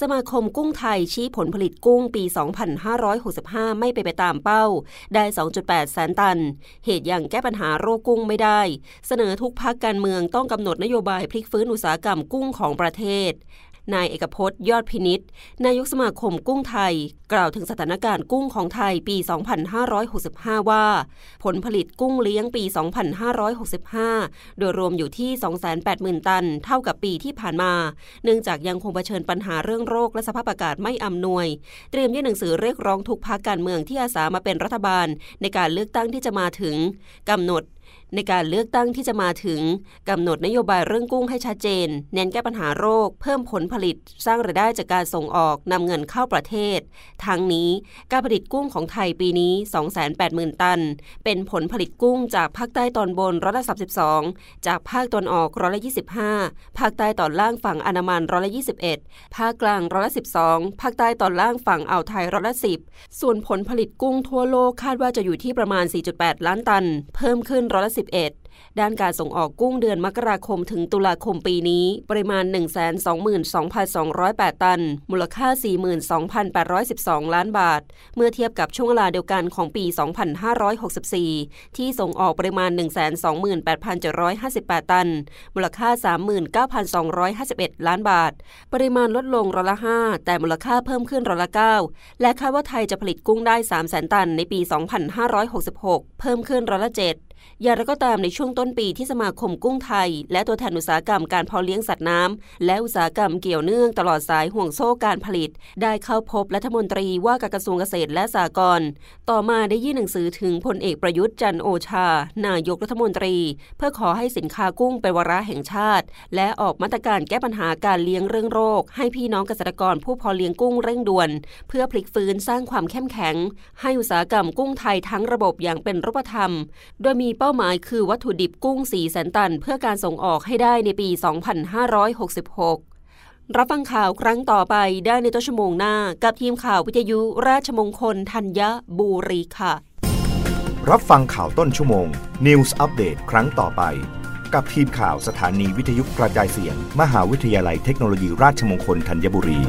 สมาคมกุ้งไทยชี้ผลผลิตกุ้งปี 2565 ไม่ไปไปตามเป้า ได้ 2.8 แสนตัน เหตุอย่างแก้ปัญหาโรคกุ้งไม่ได้ เสนอทุกพักการเมืองต้องกำหนดนโยบายพลิกฟื้นอุตสาหกรรมกุ้งของประเทศ นายเอกพจน์ยอดพินิษนายกสมาคมกุ้งไทย กล่าวถึงสถานการณ์กุ้งของไทยปี 2565 ว่า ผลผลิตกุ้งเลี้ยงปี 2565 โดยรวมอยู่ที่ 280,000 ตัน เท่ากับปีที่ผ่านมา เนื่องจากยังคงเผชิญปัญหาเรื่องโรคและสภาพอากาศไม่อำนวย เตรียมยื่นหนังสือเรียกร้องทุกพักการเมืองที่อาสามาเป็นรัฐบาล ในการเลือกตั้งที่จะมาถึงกำหนด ในการเลือกตั้งที่จะมาถึงกำหนดนโยบายเรื่องกุ้งให้ชัดเจน เน้นแก้ปัญหาโรค เพิ่มผลผลิต สร้างรายได้จากการส่งออกนำเงินเข้าประเทศ ทั้งนี้การผลิตกุ้งของไทยปีนี้ 280,000 ตัน เป็นผลผลิตกุ้งจากภาคใต้ตอนบนร้อยละ32 จากภาคตอนออกร้อยละ25 ภาคใต้ตอนล่างฝั่งอันามันร้อยละ21 ภาคกลางร้อยละ12 ภาคใต้ตอนล่างฝั่งอ่าวไทยร้อยละ10 ส่วนผลผลิตกุ้งทั่วโลกคาดว่าจะอยู่ที่ประมาณ 4.8 ล้านตัน เพิ่มขึ้นร้อยละ11 ด้านการส่งออกกุ้งเดือนมกราคมถึงตุลาคมปีนี้ ปริมาณ 122,208 ตัน มูลค่า 42,812 ล้านบาท เมื่อเทียบกับช่วงเวลาเดียวกันของปี 2564 ที่ส่งออกปริมาณ 128,758 ตัน มูลค่า 39,251 ล้านบาท ปริมาณลดลงร้อยละ 5 แต่มูลค่าเพิ่มขึ้นร้อยละ 9 และคาดว่าไทยจะผลิตกุ้งได้ 300,000ตันในปี 2566 เพิ่มขึ้นร้อยละ 7อย่างไรก็ตามในช่วงต้นปีที่สมาคมกุ้งไทย และตัวแทนอุตสาหกรรมการเพาะเลี้ยงสัตว์น้ำและอุตสาหกรรมเกี่ยวเนื่องตลอดสายห่วงโซ่การผลิต ได้เข้าพบรัฐมนตรีว่าการกระทรวงเกษตรและสหกรณ์ต่อมาได้ยื่นหนังสือถึงพลเอกประยุทธ์จันโอชา นายกรัฐมนตรี เพื่อขอให้สินค้ากุ้งเป็นวาระแห่งชาติ และออกมาตรการแก้ปัญหาการเลี้ยงเรื่องโรค ให้พี่น้องเกษตรกรผู้เพาะเลี้ยงกุ้งเร่งด่วน เพื่อพลิกฟื้นสร้างความเข้มแข็ง ให้อุตสาหกรรมกุ้งไทยทั้งระบบอย่างเป็นรูปธรรม โดยมีเป้าหมายคือวัตถุดิบกุ้ง4แสนตัน เพื่อการส่งออกให้ได้ในปี 2566 รับฟังข่าวครั้งต่อไปได้ในต้นชั่วโมงหน้า กับทีมข่าววิทยุราชมงคลธัญบุรีค่ะ รับฟังข่าวต้นชั่วโมง News อัปเดตครั้งต่อไป กับทีมข่าวสถานีวิทยุกระจายเสียง มหาวิทยาลัยเทคโนโลยีราชมงคลธัญบุรี